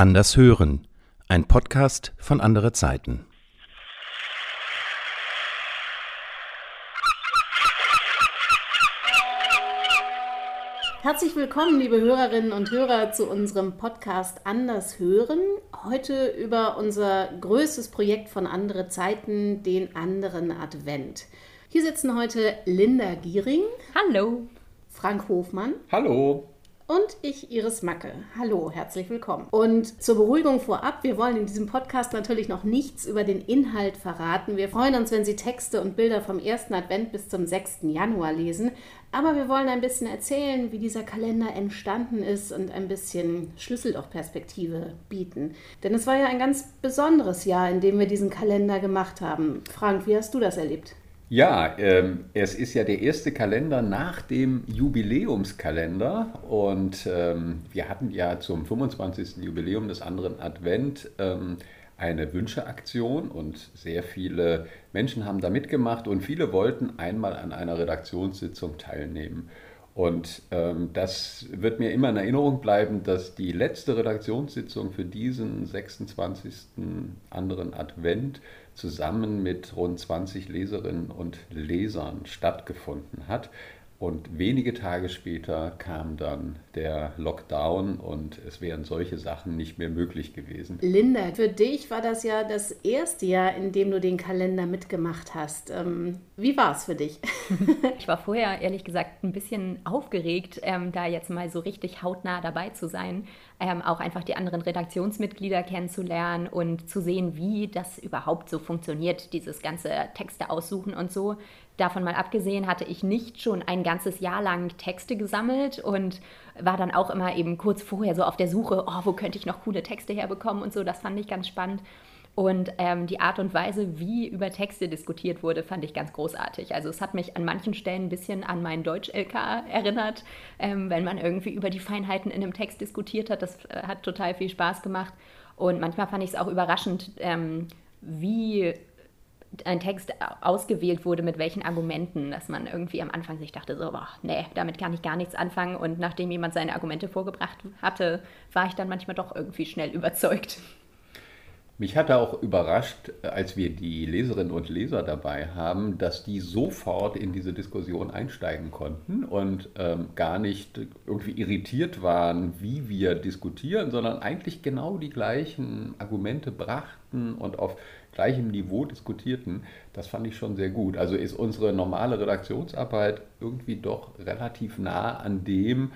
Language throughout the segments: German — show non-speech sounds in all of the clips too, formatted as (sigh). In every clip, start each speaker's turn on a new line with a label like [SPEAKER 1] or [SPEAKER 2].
[SPEAKER 1] Anders hören, ein Podcast von andere Zeiten.
[SPEAKER 2] Herzlich willkommen, liebe Hörerinnen und Hörer, zu unserem Podcast Anders hören. Heute über unser größtes Projekt von andere Zeiten, den anderen Advent. Hier sitzen heute Linda Giering.
[SPEAKER 3] Hallo.
[SPEAKER 2] Frank Hofmann.
[SPEAKER 4] Hallo
[SPEAKER 2] und ich, Iris Macke. Hallo, herzlich willkommen. Und zur Beruhigung vorab, wir wollen in diesem Podcast natürlich noch nichts über den Inhalt verraten. Wir freuen uns, wenn Sie Texte und Bilder vom ersten Advent bis zum 6. Januar lesen. Aber wir wollen ein bisschen erzählen, wie dieser Kalender entstanden ist und ein bisschen Schlüssellochperspektive bieten. Denn es war ja ein ganz besonderes Jahr, in dem wir diesen Kalender gemacht haben. Frank, wie hast du das erlebt?
[SPEAKER 4] Ja, ähm, es ist ja der erste Kalender nach dem Jubiläumskalender und ähm, wir hatten ja zum 25. Jubiläum des anderen Advent ähm, eine Wünscheaktion und sehr viele Menschen haben da mitgemacht und viele wollten einmal an einer Redaktionssitzung teilnehmen. Und ähm, das wird mir immer in Erinnerung bleiben, dass die letzte Redaktionssitzung für diesen 26. anderen Advent zusammen mit rund 20 Leserinnen und Lesern stattgefunden hat. Und wenige Tage später kam dann der Lockdown und es wären solche Sachen nicht mehr möglich gewesen.
[SPEAKER 2] Linda, für dich war das ja das erste Jahr, in dem du den Kalender mitgemacht hast. Ähm, wie war es für dich? (laughs)
[SPEAKER 3] ich war vorher ehrlich gesagt ein bisschen aufgeregt, ähm, da jetzt mal so richtig hautnah dabei zu sein. Ähm, auch einfach die anderen Redaktionsmitglieder kennenzulernen und zu sehen, wie das überhaupt so funktioniert, dieses ganze Texte aussuchen und so. Davon mal abgesehen hatte ich nicht schon ein ganzes Jahr lang Texte gesammelt und war dann auch immer eben kurz vorher so auf der Suche, oh, wo könnte ich noch coole Texte herbekommen und so. Das fand ich ganz spannend. Und ähm, die Art und Weise, wie über Texte diskutiert wurde, fand ich ganz großartig. Also es hat mich an manchen Stellen ein bisschen an meinen Deutsch-LK erinnert, ähm, wenn man irgendwie über die Feinheiten in einem Text diskutiert hat. Das äh, hat total viel Spaß gemacht. Und manchmal fand ich es auch überraschend, ähm, wie ein Text ausgewählt wurde, mit welchen Argumenten, dass man irgendwie am Anfang sich dachte, so, boah, nee, damit kann ich gar nichts anfangen. Und nachdem jemand seine Argumente vorgebracht hatte, war ich dann manchmal doch irgendwie schnell überzeugt.
[SPEAKER 4] Mich hat auch überrascht, als wir die Leserinnen und Leser dabei haben, dass die sofort in diese Diskussion einsteigen konnten und ähm, gar nicht irgendwie irritiert waren, wie wir diskutieren, sondern eigentlich genau die gleichen Argumente brachten und auf gleichem Niveau diskutierten. Das fand ich schon sehr gut. Also ist unsere normale Redaktionsarbeit irgendwie doch relativ nah an dem,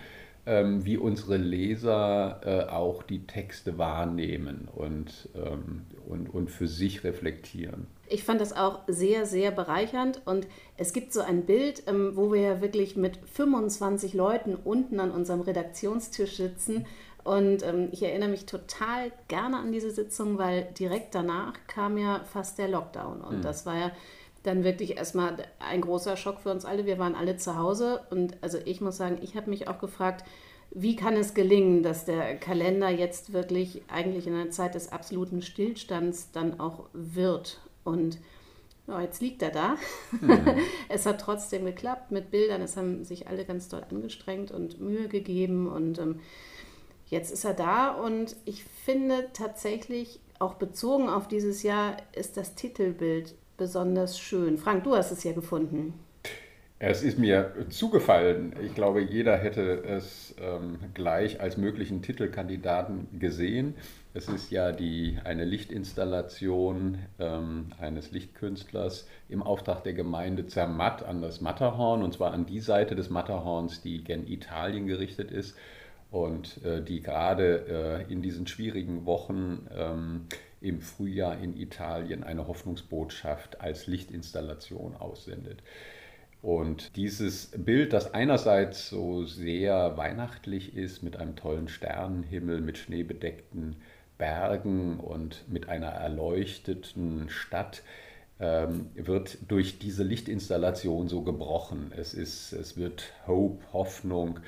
[SPEAKER 4] ähm, wie unsere Leser äh, auch die Texte wahrnehmen und, ähm, und, und für sich reflektieren.
[SPEAKER 2] Ich fand das auch sehr, sehr bereichernd und es gibt so ein Bild, ähm, wo wir ja wirklich mit 25 Leuten unten an unserem Redaktionstisch sitzen und ähm, ich erinnere mich total gerne an diese Sitzung, weil direkt danach kam ja fast der Lockdown und mhm. das war ja dann wirklich erstmal ein großer Schock für uns alle. Wir waren alle zu Hause und also ich muss sagen, ich habe mich auch gefragt, wie kann es gelingen, dass der Kalender jetzt wirklich eigentlich in einer Zeit des absoluten Stillstands dann auch wird? Und ja, jetzt liegt er da. Mhm. (laughs) es hat trotzdem geklappt mit Bildern. Es haben sich alle ganz doll angestrengt und Mühe gegeben. Und ähm, jetzt ist er da. Und ich finde tatsächlich, auch bezogen auf dieses Jahr, ist das Titelbild besonders schön. Frank, du hast es ja gefunden.
[SPEAKER 4] Es ist mir zugefallen. Ich glaube, jeder hätte es ähm, gleich als möglichen Titelkandidaten gesehen. Es ist ja die, eine Lichtinstallation ähm, eines Lichtkünstlers im Auftrag der Gemeinde Zermatt an das Matterhorn, und zwar an die Seite des Matterhorns, die gen Italien gerichtet ist und äh, die gerade äh, in diesen schwierigen Wochen ähm, im Frühjahr in Italien eine Hoffnungsbotschaft als Lichtinstallation aussendet. Und dieses Bild, das einerseits so sehr weihnachtlich ist, mit einem tollen Sternenhimmel, mit schneebedeckten Bergen und mit einer erleuchteten Stadt, ähm, wird durch diese Lichtinstallation so gebrochen. Es, ist, es wird Hope, Hoffnung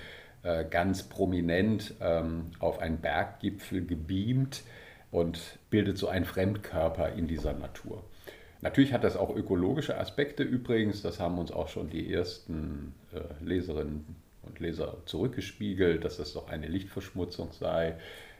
[SPEAKER 4] ganz prominent ähm, auf einen Berggipfel gebeamt und bildet so einen Fremdkörper in dieser Natur. Natürlich hat das auch ökologische Aspekte übrigens, das haben uns auch schon die ersten äh, Leserinnen und Leser zurückgespiegelt, dass das doch eine Lichtverschmutzung sei.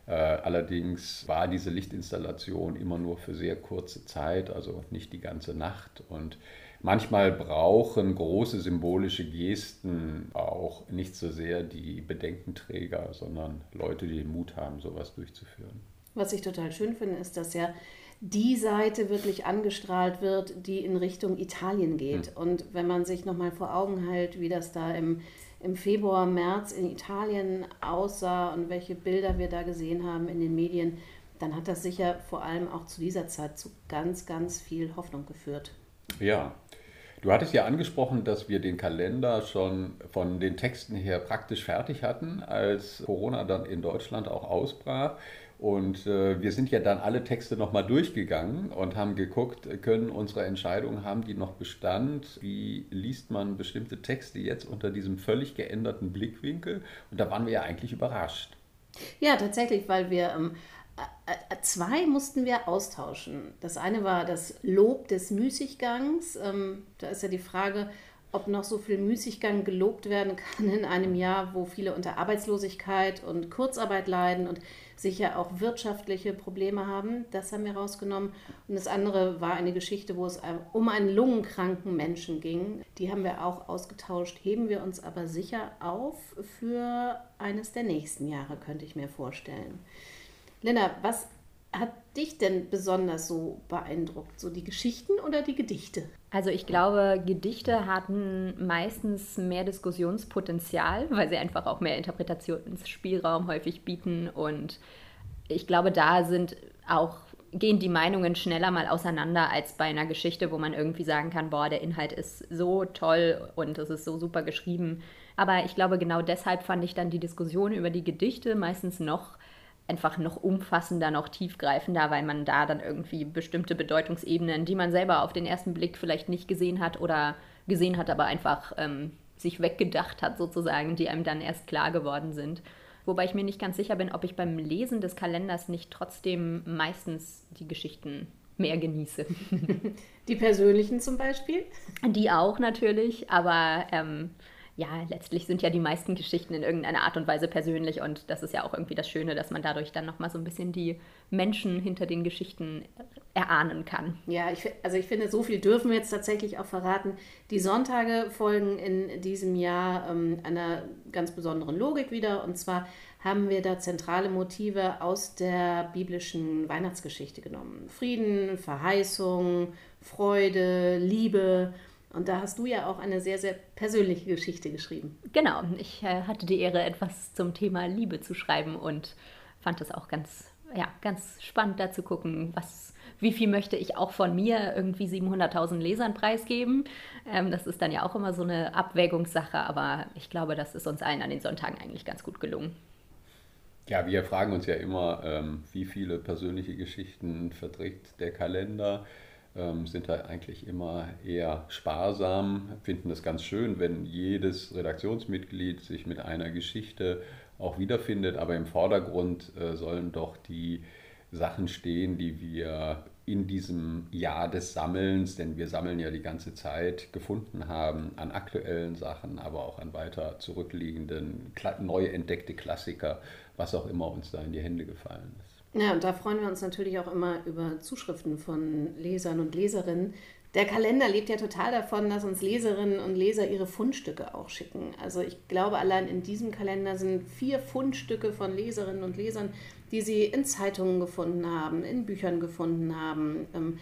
[SPEAKER 4] Äh, allerdings war diese Lichtinstallation immer nur für sehr kurze Zeit, also nicht die ganze Nacht. Und manchmal brauchen große symbolische Gesten auch nicht so sehr die Bedenkenträger, sondern Leute, die den Mut haben, sowas durchzuführen.
[SPEAKER 2] Was ich total schön finde, ist, dass ja die Seite wirklich angestrahlt wird, die in Richtung Italien geht. Hm. Und wenn man sich nochmal vor Augen hält, wie das da im im Februar, März in Italien aussah und welche Bilder wir da gesehen haben in den Medien, dann hat das sicher vor allem auch zu dieser Zeit zu ganz, ganz viel Hoffnung geführt.
[SPEAKER 4] Ja. Du hattest ja angesprochen, dass wir den Kalender schon von den Texten her praktisch fertig hatten, als Corona dann in Deutschland auch ausbrach. Und äh, wir sind ja dann alle Texte nochmal durchgegangen und haben geguckt, können unsere Entscheidungen, haben die noch Bestand? Wie liest man bestimmte Texte jetzt unter diesem völlig geänderten Blickwinkel? Und da waren wir ja eigentlich überrascht.
[SPEAKER 2] Ja, tatsächlich, weil wir ähm, zwei mussten wir austauschen. Das eine war das Lob des Müßiggangs. Ähm, da ist ja die Frage, ob noch so viel Müßiggang gelobt werden kann in einem Jahr, wo viele unter Arbeitslosigkeit und Kurzarbeit leiden und sicher auch wirtschaftliche Probleme haben. Das haben wir rausgenommen. Und das andere war eine Geschichte, wo es um einen lungenkranken Menschen ging. Die haben wir auch ausgetauscht, heben wir uns aber sicher auf für eines der nächsten Jahre, könnte ich mir vorstellen. Linda, was hat dich denn besonders so beeindruckt? So die Geschichten oder die Gedichte?
[SPEAKER 3] Also ich glaube, Gedichte hatten meistens mehr Diskussionspotenzial, (laughs) weil sie einfach auch mehr Interpretationsspielraum häufig bieten. Und ich glaube, da sind auch gehen die Meinungen schneller mal auseinander als bei einer Geschichte, wo man irgendwie sagen kann, boah, der Inhalt ist so toll und es ist so super geschrieben. Aber ich glaube, genau deshalb fand ich dann die Diskussion über die Gedichte meistens noch einfach noch umfassender, noch tiefgreifender, weil man da dann irgendwie bestimmte Bedeutungsebenen, die man selber auf den ersten Blick vielleicht nicht gesehen hat oder gesehen hat, aber einfach ähm, sich weggedacht hat sozusagen, die einem dann erst klar geworden sind. Wobei ich mir nicht ganz sicher bin, ob ich beim Lesen des Kalenders nicht trotzdem meistens die Geschichten mehr genieße. (laughs)
[SPEAKER 2] Die persönlichen zum Beispiel?
[SPEAKER 3] Die auch natürlich, aber ähm, ja, letztlich sind ja die meisten Geschichten in irgendeiner Art und Weise persönlich und das ist ja auch irgendwie das Schöne, dass man dadurch dann nochmal so ein bisschen die Menschen hinter den Geschichten erahnen kann.
[SPEAKER 2] Ja, ich, also ich finde, so viel dürfen wir jetzt tatsächlich auch verraten. Die Sonntage folgen in diesem Jahr ähm, einer ganz besonderen Logik wieder und zwar haben wir da zentrale Motive aus der biblischen Weihnachtsgeschichte genommen. Frieden, Verheißung, Freude, Liebe und da hast du ja auch eine sehr, sehr persönliche Geschichte geschrieben.
[SPEAKER 3] Genau, ich äh, hatte die Ehre, etwas zum Thema Liebe zu schreiben und fand es auch ganz, ja, ganz spannend, da zu gucken, was, wie viel möchte ich auch von mir irgendwie 700.000 Lesern preisgeben. Ähm, das ist dann ja auch immer so eine Abwägungssache, aber ich glaube, das ist uns allen an den Sonntagen eigentlich ganz gut gelungen.
[SPEAKER 4] Ja, wir fragen uns ja immer, ähm, wie viele persönliche Geschichten verträgt der Kalender sind da eigentlich immer eher sparsam, finden es ganz schön, wenn jedes Redaktionsmitglied sich mit einer Geschichte auch wiederfindet, aber im Vordergrund äh, sollen doch die Sachen stehen, die wir in diesem Jahr des Sammelns, denn wir sammeln ja die ganze Zeit, gefunden haben an aktuellen Sachen, aber auch an weiter zurückliegenden, neu entdeckte Klassiker, was auch immer uns da in die Hände gefallen ist.
[SPEAKER 2] Ja, und da freuen wir uns natürlich auch immer über Zuschriften von Lesern und Leserinnen. Der Kalender lebt ja total davon, dass uns Leserinnen und Leser ihre Fundstücke auch schicken. Also ich glaube, allein in diesem Kalender sind vier Fundstücke von Leserinnen und Lesern, die sie in Zeitungen gefunden haben, in Büchern gefunden haben. Ähm,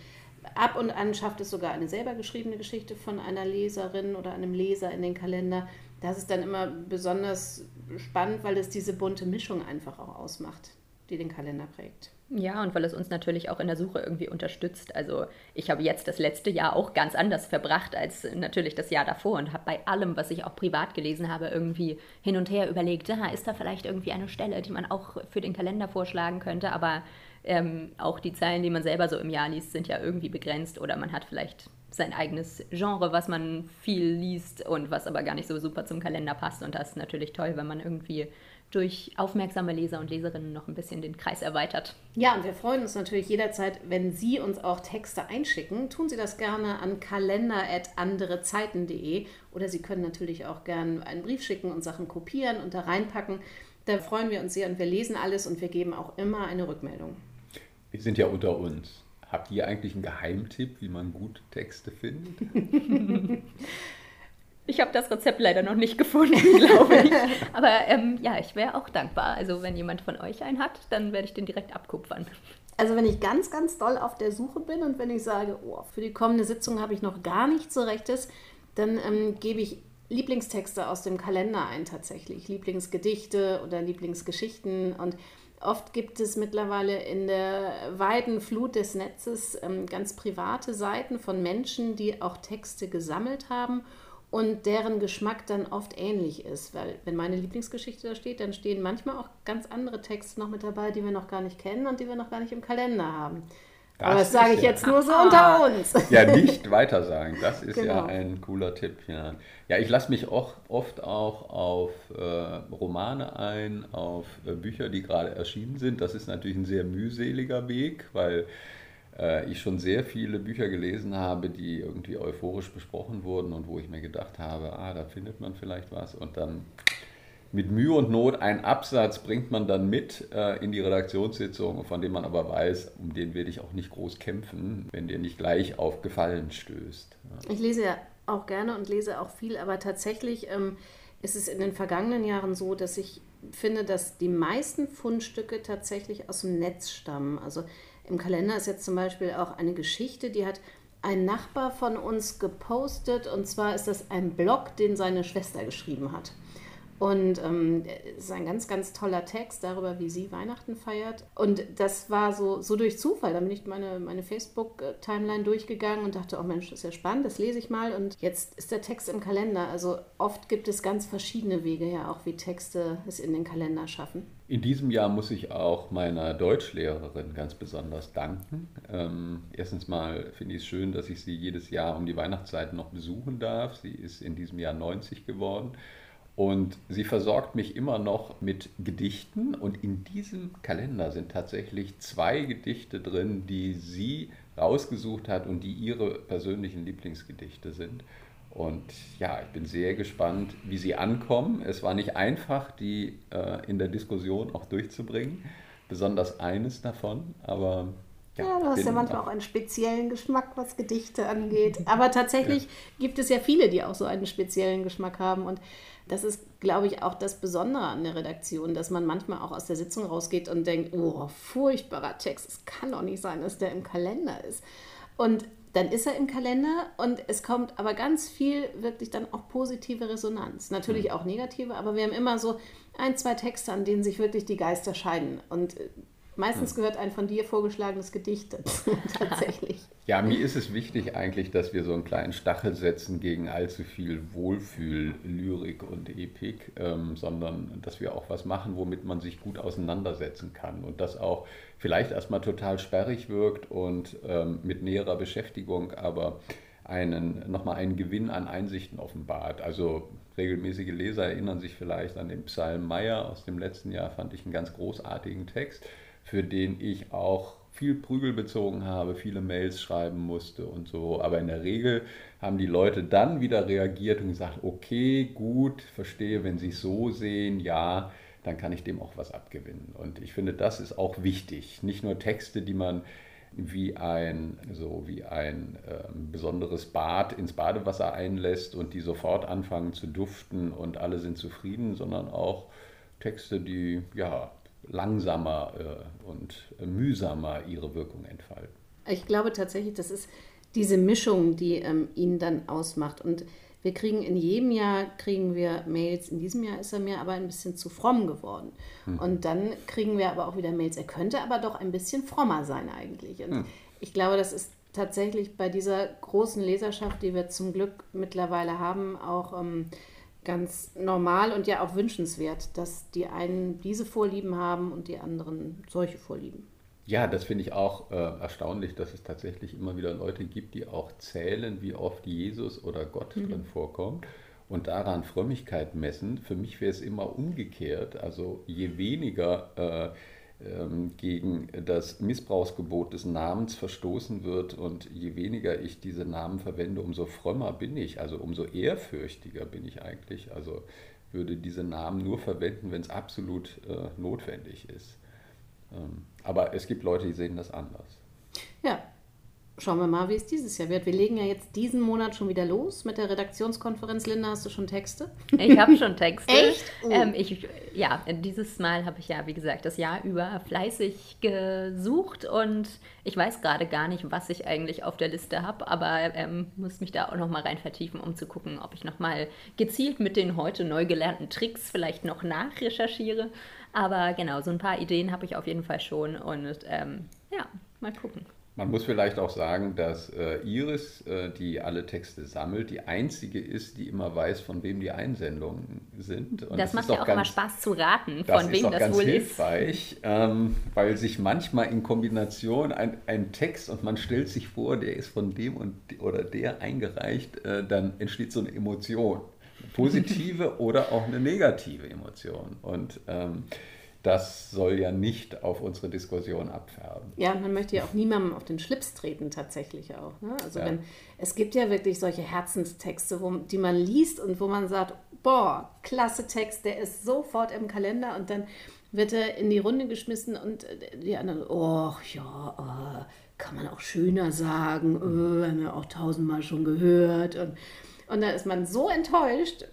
[SPEAKER 2] ab und an schafft es sogar eine selber geschriebene Geschichte von einer Leserin oder einem Leser in den Kalender. Das ist dann immer besonders spannend, weil es diese bunte Mischung einfach auch ausmacht die den Kalender prägt.
[SPEAKER 3] Ja, und weil es uns natürlich auch in der Suche irgendwie unterstützt. Also ich habe jetzt das letzte Jahr auch ganz anders verbracht als natürlich das Jahr davor und habe bei allem, was ich auch privat gelesen habe, irgendwie hin und her überlegt, ah, ist da vielleicht irgendwie eine Stelle, die man auch für den Kalender vorschlagen könnte. Aber ähm, auch die Zeilen, die man selber so im Jahr liest, sind ja irgendwie begrenzt oder man hat vielleicht sein eigenes Genre, was man viel liest und was aber gar nicht so super zum Kalender passt. Und das ist natürlich toll, wenn man irgendwie durch aufmerksame Leser und Leserinnen noch ein bisschen den Kreis erweitert.
[SPEAKER 2] Ja, und wir freuen uns natürlich jederzeit, wenn Sie uns auch Texte einschicken. Tun Sie das gerne an kalender.anderezeiten.de oder Sie können natürlich auch gerne einen Brief schicken und Sachen kopieren und da reinpacken. Da freuen wir uns sehr und wir lesen alles und wir geben auch immer eine Rückmeldung.
[SPEAKER 4] Wir sind ja unter uns. Habt ihr eigentlich einen Geheimtipp, wie man gute Texte findet? (laughs)
[SPEAKER 3] Ich habe das Rezept leider noch nicht gefunden, (laughs) glaube ich. (laughs) Aber ähm, ja, ich wäre auch dankbar. Also wenn jemand von euch einen hat, dann werde ich den direkt abkupfern.
[SPEAKER 2] Also wenn ich ganz, ganz doll auf der Suche bin und wenn ich sage, oh, für die kommende Sitzung habe ich noch gar nichts so rechtes, dann ähm, gebe ich Lieblingstexte aus dem Kalender ein tatsächlich. Lieblingsgedichte oder Lieblingsgeschichten. Und oft gibt es mittlerweile in der weiten Flut des Netzes ähm, ganz private Seiten von Menschen, die auch Texte gesammelt haben und deren Geschmack dann oft ähnlich ist. Weil wenn meine Lieblingsgeschichte da steht, dann stehen manchmal auch ganz andere Texte noch mit dabei, die wir noch gar nicht kennen und die wir noch gar nicht im Kalender haben. Das Aber das sage ich ja. jetzt nur so unter uns.
[SPEAKER 4] Ja, nicht weiter sagen. Das ist genau. ja ein cooler Tipp. Ja, ja ich lasse mich auch oft auch auf äh, Romane ein, auf äh, Bücher, die gerade erschienen sind. Das ist natürlich ein sehr mühseliger Weg, weil äh, ich schon sehr viele Bücher gelesen habe, die irgendwie euphorisch besprochen wurden und wo ich mir gedacht habe, ah, da findet man vielleicht was und dann mit Mühe und Not einen Absatz bringt man dann mit äh, in die Redaktionssitzung, von dem man aber weiß, um den werde ich auch nicht groß kämpfen, wenn der nicht gleich auf Gefallen stößt.
[SPEAKER 2] Ja. Ich lese ja auch gerne und lese auch viel, aber tatsächlich ähm, ist es in den vergangenen Jahren so, dass ich finde, dass die meisten Fundstücke tatsächlich aus dem Netz stammen. Also im Kalender ist jetzt zum Beispiel auch eine Geschichte, die hat ein Nachbar von uns gepostet. Und zwar ist das ein Blog, den seine Schwester geschrieben hat. Und ähm, es ist ein ganz, ganz toller Text darüber, wie sie Weihnachten feiert. Und das war so, so durch Zufall. Da bin ich meine, meine Facebook-Timeline durchgegangen und dachte, oh Mensch, das ist ja spannend, das lese ich mal. Und jetzt ist der Text im Kalender. Also oft gibt es ganz verschiedene Wege ja auch, wie Texte es in den Kalender schaffen.
[SPEAKER 4] In diesem Jahr muss ich auch meiner Deutschlehrerin ganz besonders danken. Ähm, erstens mal finde ich es schön, dass ich sie jedes Jahr um die Weihnachtszeit noch besuchen darf. Sie ist in diesem Jahr 90 geworden. Und sie versorgt mich immer noch mit Gedichten. Und in diesem Kalender sind tatsächlich zwei Gedichte drin, die sie rausgesucht hat und die ihre persönlichen Lieblingsgedichte sind. Und ja, ich bin sehr gespannt, wie sie ankommen. Es war nicht einfach, die äh, in der Diskussion auch durchzubringen, besonders eines davon, aber
[SPEAKER 2] ja, ja, du hast ja manchmal auch einen speziellen Geschmack, was Gedichte angeht. Aber tatsächlich ja. gibt es ja viele, die auch so einen speziellen Geschmack haben. Und das ist, glaube ich, auch das Besondere an der Redaktion, dass man manchmal auch aus der Sitzung rausgeht und denkt, oh, furchtbarer Text, es kann doch nicht sein, dass der im Kalender ist. Und dann ist er im Kalender und es kommt aber ganz viel wirklich dann auch positive Resonanz. Natürlich mhm. auch negative, aber wir haben immer so ein, zwei Texte, an denen sich wirklich die Geister scheiden. Und äh, Meistens hm. gehört ein von dir vorgeschlagenes Gedicht dazu, (laughs) tatsächlich.
[SPEAKER 4] Ja, mir ist es wichtig eigentlich, dass wir so einen kleinen Stachel setzen gegen allzu viel Wohlfühl, Lyrik und Epik, ähm, sondern dass wir auch was machen, womit man sich gut auseinandersetzen kann und das auch vielleicht erstmal total sperrig wirkt und ähm, mit näherer Beschäftigung aber einen, nochmal einen Gewinn an Einsichten offenbart. Also regelmäßige Leser erinnern sich vielleicht an den Psalm Meyer aus dem letzten Jahr, fand ich einen ganz großartigen Text für den ich auch viel Prügel bezogen habe, viele Mails schreiben musste und so. Aber in der Regel haben die Leute dann wieder reagiert und gesagt, okay, gut, verstehe, wenn sie es so sehen, ja, dann kann ich dem auch was abgewinnen. Und ich finde, das ist auch wichtig. Nicht nur Texte, die man wie ein, so wie ein äh, besonderes Bad ins Badewasser einlässt und die sofort anfangen zu duften und alle sind zufrieden, sondern auch Texte, die ja langsamer äh, und mühsamer ihre Wirkung entfalten.
[SPEAKER 2] Ich glaube tatsächlich, das ist diese Mischung, die ähm, ihn dann ausmacht. Und wir kriegen in jedem Jahr kriegen wir Mails. In diesem Jahr ist er mir aber ein bisschen zu fromm geworden. Hm. Und dann kriegen wir aber auch wieder Mails. Er könnte aber doch ein bisschen frommer sein eigentlich. Und hm. ich glaube, das ist tatsächlich bei dieser großen Leserschaft, die wir zum Glück mittlerweile haben, auch ähm, ganz normal und ja auch wünschenswert, dass die einen diese Vorlieben haben und die anderen solche Vorlieben.
[SPEAKER 4] Ja, das finde ich auch äh, erstaunlich, dass es tatsächlich immer wieder Leute gibt, die auch zählen, wie oft Jesus oder Gott mhm. drin vorkommt und daran Frömmigkeit messen. Für mich wäre es immer umgekehrt. Also je weniger äh, gegen das Missbrauchsgebot des Namens verstoßen wird und je weniger ich diese Namen verwende, umso frömmer bin ich, also umso ehrfürchtiger bin ich eigentlich. Also würde diese Namen nur verwenden, wenn es absolut äh, notwendig ist. Ähm, aber es gibt Leute, die sehen das anders.
[SPEAKER 2] Ja, Schauen wir mal, wie es dieses Jahr wird. Wir legen ja jetzt diesen Monat schon wieder los mit der Redaktionskonferenz. Linda, hast du schon Texte?
[SPEAKER 3] Ich habe schon Texte.
[SPEAKER 2] Echt?
[SPEAKER 3] Oh. Ähm, ich, ja, dieses Mal habe ich ja, wie gesagt, das Jahr über fleißig gesucht und ich weiß gerade gar nicht, was ich eigentlich auf der Liste habe, aber ähm, muss mich da auch noch mal rein vertiefen, um zu gucken, ob ich noch mal gezielt mit den heute neu gelernten Tricks vielleicht noch nachrecherchiere. Aber genau, so ein paar Ideen habe ich auf jeden Fall schon und ähm, ja, mal gucken.
[SPEAKER 4] Man muss vielleicht auch sagen, dass äh, Iris, äh, die alle Texte sammelt, die einzige ist, die immer weiß, von wem die Einsendungen sind.
[SPEAKER 3] Und das, das macht ja auch ganz, immer Spaß zu raten,
[SPEAKER 4] von
[SPEAKER 3] wem
[SPEAKER 4] das
[SPEAKER 3] ganz
[SPEAKER 4] wohl hilfreich,
[SPEAKER 3] ist.
[SPEAKER 4] Ähm, weil sich manchmal in Kombination ein, ein, Text und man stellt sich vor, der ist von dem und oder der eingereicht, äh, dann entsteht so eine Emotion. Eine positive (laughs) oder auch eine negative Emotion. Und ähm, das soll ja nicht auf unsere Diskussion abfärben.
[SPEAKER 2] Ja, man möchte ja auch niemandem auf den Schlips treten, tatsächlich auch. Ne? Also ja. wenn, es gibt ja wirklich solche Herzenstexte, wo, die man liest und wo man sagt, boah, klasse Text, der ist sofort im Kalender und dann wird er in die Runde geschmissen und die anderen, oh ja, oh, kann man auch schöner sagen, oh, haben wir auch tausendmal schon gehört. Und, und dann ist man so enttäuscht,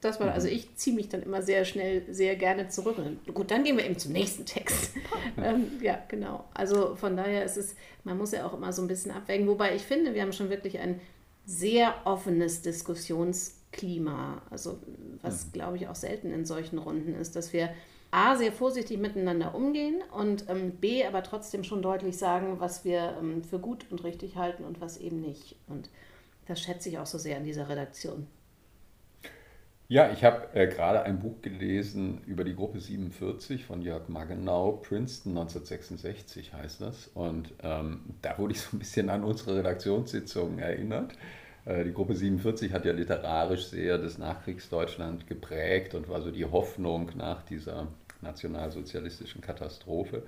[SPEAKER 2] das war, also mhm. ich ziehe mich dann immer sehr schnell, sehr gerne zurück. Und gut, dann gehen wir eben zum nächsten Text. (laughs) ähm, ja, genau. Also von daher ist es, man muss ja auch immer so ein bisschen abwägen. Wobei ich finde, wir haben schon wirklich ein sehr offenes Diskussionsklima. Also was, mhm. glaube ich, auch selten in solchen Runden ist, dass wir A, sehr vorsichtig miteinander umgehen und ähm, B, aber trotzdem schon deutlich sagen, was wir ähm, für gut und richtig halten und was eben nicht. Und das schätze ich auch so sehr an dieser Redaktion.
[SPEAKER 4] Ja, ich habe äh, gerade ein Buch gelesen über die Gruppe 47 von Jörg Magenau, Princeton 1966 heißt das. Und ähm, da wurde ich so ein bisschen an unsere Redaktionssitzung erinnert. Äh, die Gruppe 47 hat ja literarisch sehr das Nachkriegsdeutschland geprägt und war so die Hoffnung nach dieser nationalsozialistischen Katastrophe.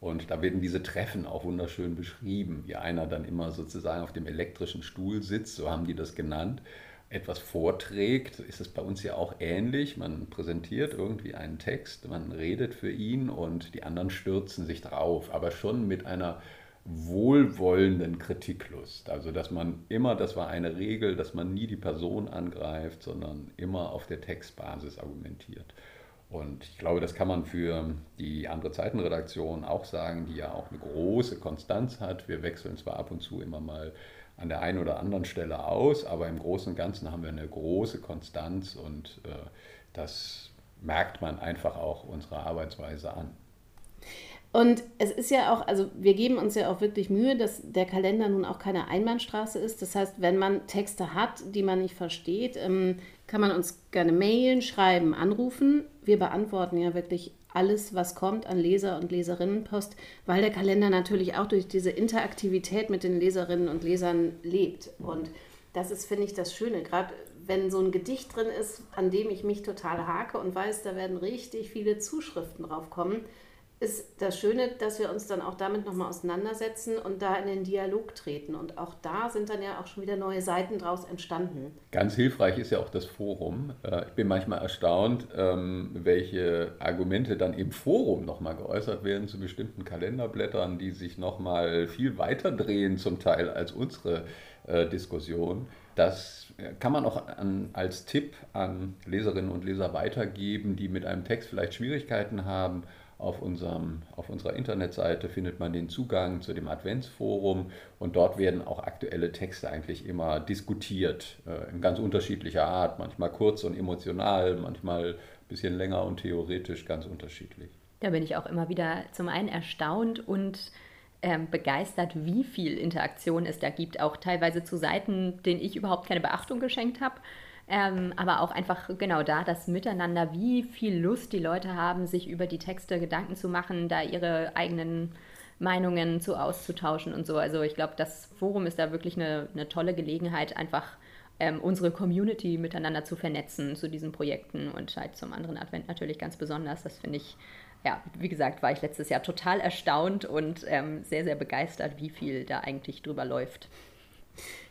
[SPEAKER 4] Und da werden diese Treffen auch wunderschön beschrieben, wie einer dann immer sozusagen auf dem elektrischen Stuhl sitzt, so haben die das genannt etwas vorträgt, ist es bei uns ja auch ähnlich. Man präsentiert irgendwie einen Text, man redet für ihn und die anderen stürzen sich drauf, aber schon mit einer wohlwollenden Kritiklust. Also dass man immer, das war eine Regel, dass man nie die Person angreift, sondern immer auf der Textbasis argumentiert. Und ich glaube, das kann man für die andere Zeitenredaktion auch sagen, die ja auch eine große Konstanz hat. Wir wechseln zwar ab und zu immer mal an der einen oder anderen Stelle aus, aber im Großen und Ganzen haben wir eine große Konstanz und äh, das merkt man einfach auch unserer Arbeitsweise an.
[SPEAKER 2] Und es ist ja auch, also wir geben uns ja auch wirklich Mühe, dass der Kalender nun auch keine Einbahnstraße ist. Das heißt, wenn man Texte hat, die man nicht versteht, ähm, kann man uns gerne mailen, schreiben, anrufen. Wir beantworten ja wirklich alles, was kommt an Leser- und Leserinnenpost, weil der Kalender natürlich auch durch diese Interaktivität mit den Leserinnen und Lesern lebt. Und das ist, finde ich, das Schöne. Gerade wenn so ein Gedicht drin ist, an dem ich mich total hake und weiß, da werden richtig viele Zuschriften drauf kommen, ist das Schöne, dass wir uns dann auch damit nochmal auseinandersetzen und da in den Dialog treten. Und auch da sind dann ja auch schon wieder neue Seiten draus entstanden.
[SPEAKER 4] Ganz hilfreich ist ja auch das Forum. Äh, ich bin manchmal erstaunt, ähm, welche Argumente dann im Forum nochmal geäußert werden zu bestimmten Kalenderblättern, die sich nochmal viel weiter drehen zum Teil als unsere äh, Diskussion. Das kann man auch an, als Tipp an Leserinnen und Leser weitergeben, die mit einem Text vielleicht Schwierigkeiten haben auf, unserem, auf unserer Internetseite findet man den Zugang zu dem Adventsforum und dort werden auch aktuelle Texte eigentlich immer diskutiert, äh, in ganz unterschiedlicher Art, manchmal kurz und emotional, manchmal ein bisschen länger und theoretisch, ganz unterschiedlich.
[SPEAKER 3] Da bin ich auch immer wieder zum einen erstaunt und ähm, begeistert, wie viel Interaktion es da gibt, auch teilweise zu Seiten, denen ich überhaupt keine Beachtung geschenkt habe. Ähm, aber auch einfach genau da das Miteinander, wie viel Lust die Leute haben, sich über die Texte Gedanken zu machen, da ihre eigenen Meinungen zu auszutauschen und so. Also ich glaube, das Forum ist da wirklich eine, eine tolle Gelegenheit, einfach ähm, unsere Community miteinander zu vernetzen zu diesen Projekten und halt zum anderen Advent natürlich ganz besonders. Das finde ich, ja, wie gesagt, war ich letztes Jahr total erstaunt und ähm, sehr, sehr begeistert, wie viel da eigentlich drüber läuft.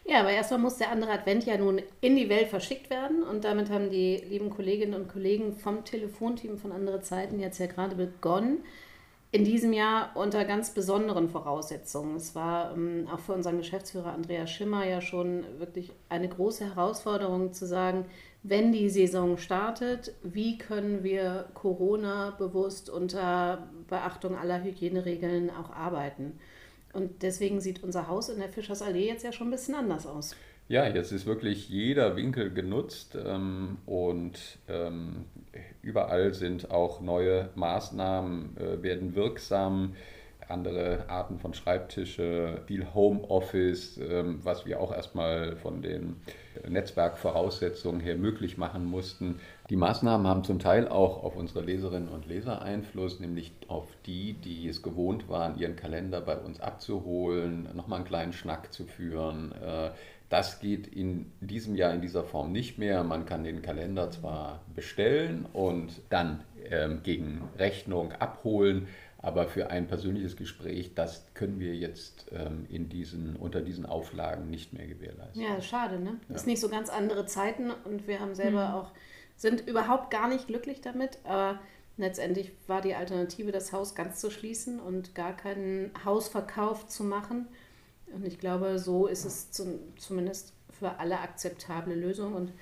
[SPEAKER 2] Ja, aber erstmal muss der andere Advent ja nun in die Welt verschickt werden und damit haben die lieben Kolleginnen und Kollegen vom Telefonteam von andere Zeiten jetzt ja gerade begonnen. In diesem Jahr unter ganz besonderen Voraussetzungen. Es war ähm, auch für unseren Geschäftsführer Andreas Schimmer ja schon wirklich eine große Herausforderung zu sagen, wenn die Saison startet, wie können wir Corona bewusst unter Beachtung aller Hygieneregeln auch arbeiten. Und deswegen sieht unser Haus in der Fischersallee jetzt ja schon ein bisschen anders aus.
[SPEAKER 4] Ja, jetzt ist wirklich jeder Winkel genutzt ähm, und ähm, überall sind auch neue Maßnahmen, äh, werden wirksam andere Arten von Schreibtische, viel Homeoffice, ähm, was wir auch erstmal von den Netzwerkvoraussetzungen her möglich machen mussten. Die Maßnahmen haben zum Teil auch auf unsere Leserinnen und Leser Einfluss, nämlich auf die, die es gewohnt waren, ihren Kalender bei uns abzuholen, nochmal einen kleinen Schnack zu führen. Äh, das geht in diesem Jahr in dieser Form nicht mehr. Man kann den Kalender zwar bestellen und dann ähm, gegen Rechnung abholen, aber für ein persönliches Gespräch, das können wir jetzt ähm, in diesen, unter diesen Auflagen nicht mehr gewährleisten.
[SPEAKER 2] Ja, schade, ne? Ja. Ist nicht so ganz andere Zeiten und wir haben selber mhm. auch, sind überhaupt gar nicht glücklich damit, aber letztendlich war die Alternative, das Haus ganz zu schließen und gar keinen Hausverkauf zu machen. Und ich glaube, so ist es zum, zumindest für alle akzeptable Lösung. Und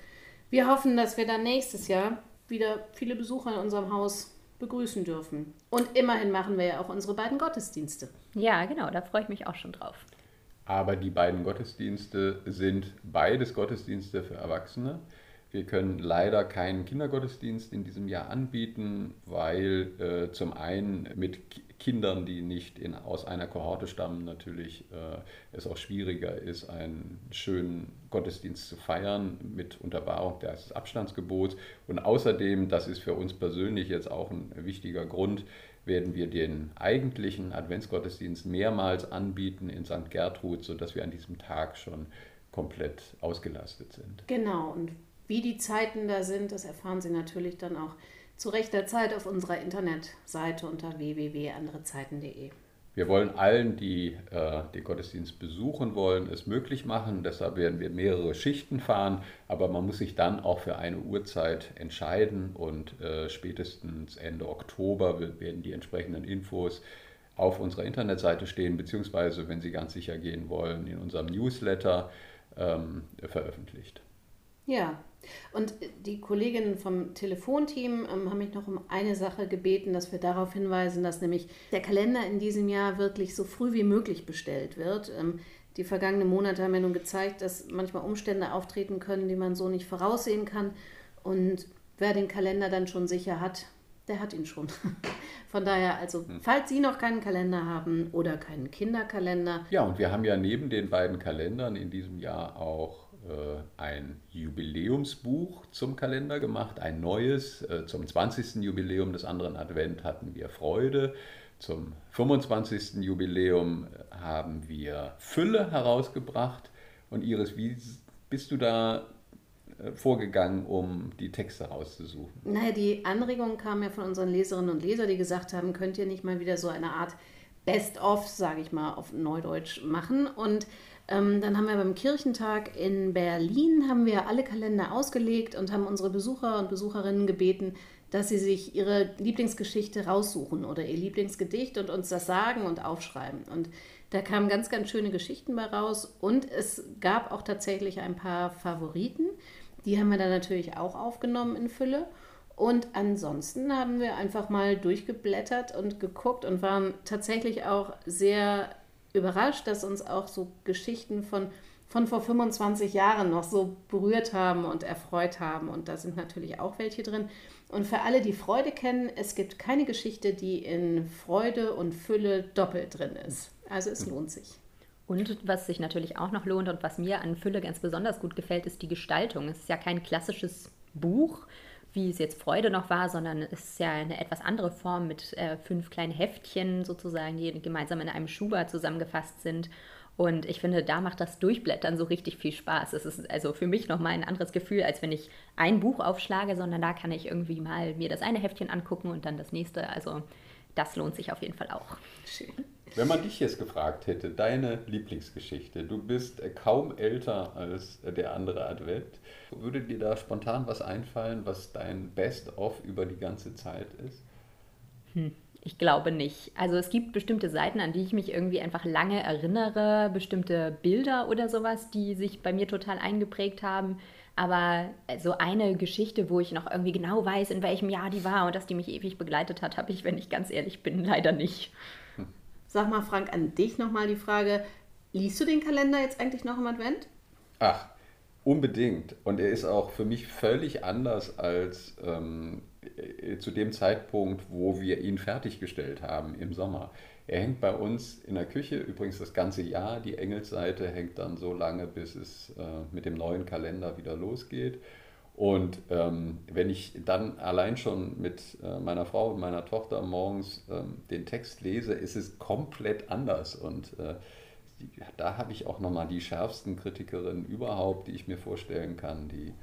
[SPEAKER 2] wir hoffen, dass wir dann nächstes Jahr wieder viele Besucher in unserem Haus begrüßen dürfen. Und immerhin machen wir ja auch unsere beiden Gottesdienste.
[SPEAKER 3] Ja, genau, da freue ich mich auch schon drauf.
[SPEAKER 4] Aber die beiden Gottesdienste sind beides Gottesdienste für Erwachsene. Wir können leider keinen Kindergottesdienst in diesem Jahr anbieten, weil äh, zum einen mit Kindern, die nicht in, aus einer Kohorte stammen, natürlich äh, es auch schwieriger ist, einen schönen Gottesdienst zu feiern mit Unterwahrung des Abstandsgebots. Und außerdem, das ist für uns persönlich jetzt auch ein wichtiger Grund, werden wir den eigentlichen Adventsgottesdienst mehrmals anbieten in St. Gertrud, sodass wir an diesem Tag schon komplett ausgelastet sind.
[SPEAKER 2] Genau, und wie die Zeiten da sind, das erfahren Sie natürlich dann auch zu rechter Zeit auf unserer Internetseite unter www.anderezeiten.de.
[SPEAKER 4] Wir wollen allen, die äh, den Gottesdienst besuchen wollen, es möglich machen. Deshalb werden wir mehrere Schichten fahren, aber man muss sich dann auch für eine Uhrzeit entscheiden und äh, spätestens Ende Oktober werden die entsprechenden Infos auf unserer Internetseite stehen, beziehungsweise, wenn Sie ganz sicher gehen wollen, in unserem Newsletter ähm, veröffentlicht.
[SPEAKER 2] Ja, und die Kolleginnen vom Telefonteam ähm, haben mich noch um eine Sache gebeten, dass wir darauf hinweisen, dass nämlich der Kalender in diesem Jahr wirklich so früh wie möglich bestellt wird. Ähm, die vergangenen Monate haben ja nun gezeigt, dass manchmal Umstände auftreten können, die man so nicht voraussehen kann. Und wer den Kalender dann schon sicher hat, der hat ihn schon. (laughs) Von daher, also, hm. falls Sie noch keinen Kalender haben oder keinen Kinderkalender.
[SPEAKER 4] Ja, und wir haben ja neben den beiden Kalendern in diesem Jahr auch ein Jubiläumsbuch zum Kalender gemacht, ein neues. Äh, zum 20. Jubiläum des anderen Advent hatten wir Freude. Zum 25. Jubiläum äh, haben wir Fülle herausgebracht. Und Iris, wie bist du da vorgegangen, um die Texte rauszusuchen?
[SPEAKER 2] Naja, die Anregung kam ja von unseren Leserinnen und Lesern, die gesagt haben, könnt ihr nicht mal wieder so eine Art Best-of, sage ich mal, auf Neudeutsch machen. Und ähm, dann haben wir beim Kirchentag in Berlin haben wir alle Kalender ausgelegt und haben unsere Besucher und Besucherinnen gebeten, dass sie sich ihre Lieblingsgeschichte raussuchen oder ihr Lieblingsgedicht und uns das sagen und aufschreiben. Und da kamen ganz, ganz schöne Geschichten bei raus und es gab auch tatsächlich ein paar Favoriten. Die haben wir dann natürlich auch aufgenommen in Fülle. Und ansonsten haben wir einfach mal durchgeblättert und geguckt und waren tatsächlich auch sehr überrascht, dass uns auch so Geschichten von, von vor 25 Jahren noch so berührt haben und erfreut haben. Und da sind natürlich auch welche drin. Und für alle, die Freude kennen, es gibt keine Geschichte, die in Freude und Fülle doppelt drin ist. Also es lohnt sich.
[SPEAKER 3] Und was sich natürlich auch noch lohnt und was mir an Fülle ganz besonders gut gefällt, ist die Gestaltung. Es ist ja kein klassisches Buch, wie es jetzt Freude noch war, sondern es ist ja eine etwas andere Form mit äh, fünf kleinen Heftchen sozusagen, die gemeinsam in einem Schuber zusammengefasst sind. Und ich finde, da macht das Durchblättern so richtig viel Spaß. Es ist also für mich nochmal ein anderes Gefühl, als wenn ich ein Buch aufschlage, sondern da kann ich irgendwie mal mir das eine Heftchen angucken und dann das nächste. Also das lohnt sich auf jeden Fall auch.
[SPEAKER 2] Schön.
[SPEAKER 4] Wenn man dich jetzt gefragt hätte, deine Lieblingsgeschichte, du bist kaum älter als der andere Advent, würde dir da spontan was einfallen, was dein Best-of über die ganze Zeit ist?
[SPEAKER 3] Hm. Ich glaube nicht. Also es gibt bestimmte Seiten, an die ich mich irgendwie einfach lange erinnere, bestimmte Bilder oder sowas, die sich bei mir total eingeprägt haben. Aber so eine Geschichte, wo ich noch irgendwie genau weiß, in welchem Jahr die war und dass die mich ewig begleitet hat, habe ich, wenn ich ganz ehrlich bin, leider nicht.
[SPEAKER 2] Sag mal, Frank, an dich nochmal die Frage, liest du den Kalender jetzt eigentlich noch im Advent?
[SPEAKER 4] Ach, unbedingt. Und er ist auch für mich völlig anders als ähm, zu dem Zeitpunkt, wo wir ihn fertiggestellt haben im Sommer. Er hängt bei uns in der Küche, übrigens das ganze Jahr. Die Engelsseite hängt dann so lange, bis es äh, mit dem neuen Kalender wieder losgeht. Und ähm, wenn ich dann allein schon mit äh, meiner Frau und meiner Tochter morgens ähm, den Text lese, ist es komplett anders. Und äh, die, da habe ich auch nochmal die schärfsten Kritikerinnen überhaupt, die ich mir vorstellen kann, die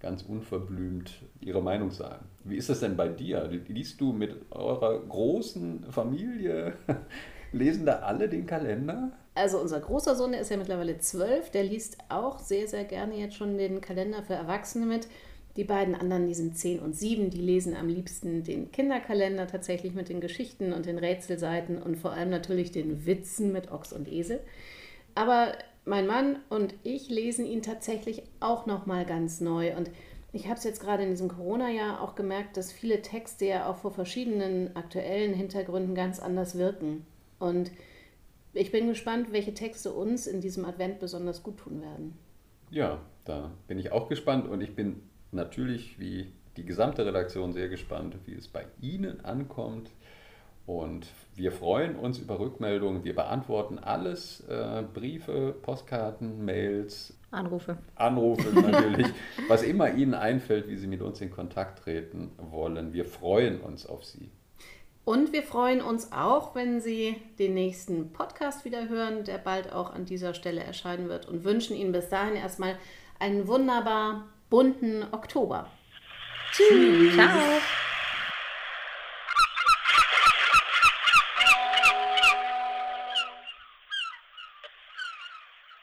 [SPEAKER 4] ganz unverblümt ihre Meinung sagen. Wie ist das denn bei dir? Liest du mit eurer großen Familie, (laughs) lesen da alle den Kalender?
[SPEAKER 2] Also unser großer Sohn, der ist ja mittlerweile zwölf, der liest auch sehr, sehr gerne jetzt schon den Kalender für Erwachsene mit. Die beiden anderen, die sind zehn und sieben, die lesen am liebsten den Kinderkalender tatsächlich mit den Geschichten und den Rätselseiten und vor allem natürlich den Witzen mit Ochs und Esel. Aber mein Mann und ich lesen ihn tatsächlich auch noch mal ganz neu und ich habe es jetzt gerade in diesem Corona-Jahr auch gemerkt, dass viele Texte ja auch vor verschiedenen aktuellen Hintergründen ganz anders wirken. Und ich bin gespannt, welche Texte uns in diesem Advent besonders gut tun werden.
[SPEAKER 4] Ja, da bin ich auch gespannt und ich bin natürlich wie die gesamte Redaktion sehr gespannt, wie es bei Ihnen ankommt. Und wir freuen uns über Rückmeldungen. Wir beantworten alles: äh, Briefe, Postkarten, Mails,
[SPEAKER 3] Anrufe.
[SPEAKER 4] Anrufe (laughs) natürlich. was immer Ihnen einfällt, wie Sie mit uns in Kontakt treten wollen. Wir freuen uns auf Sie.
[SPEAKER 2] Und wir freuen uns auch, wenn Sie den nächsten Podcast wieder hören, der bald auch an dieser Stelle erscheinen wird und wünschen Ihnen bis dahin erstmal einen wunderbar bunten Oktober.
[SPEAKER 3] Tschüss. Ciao.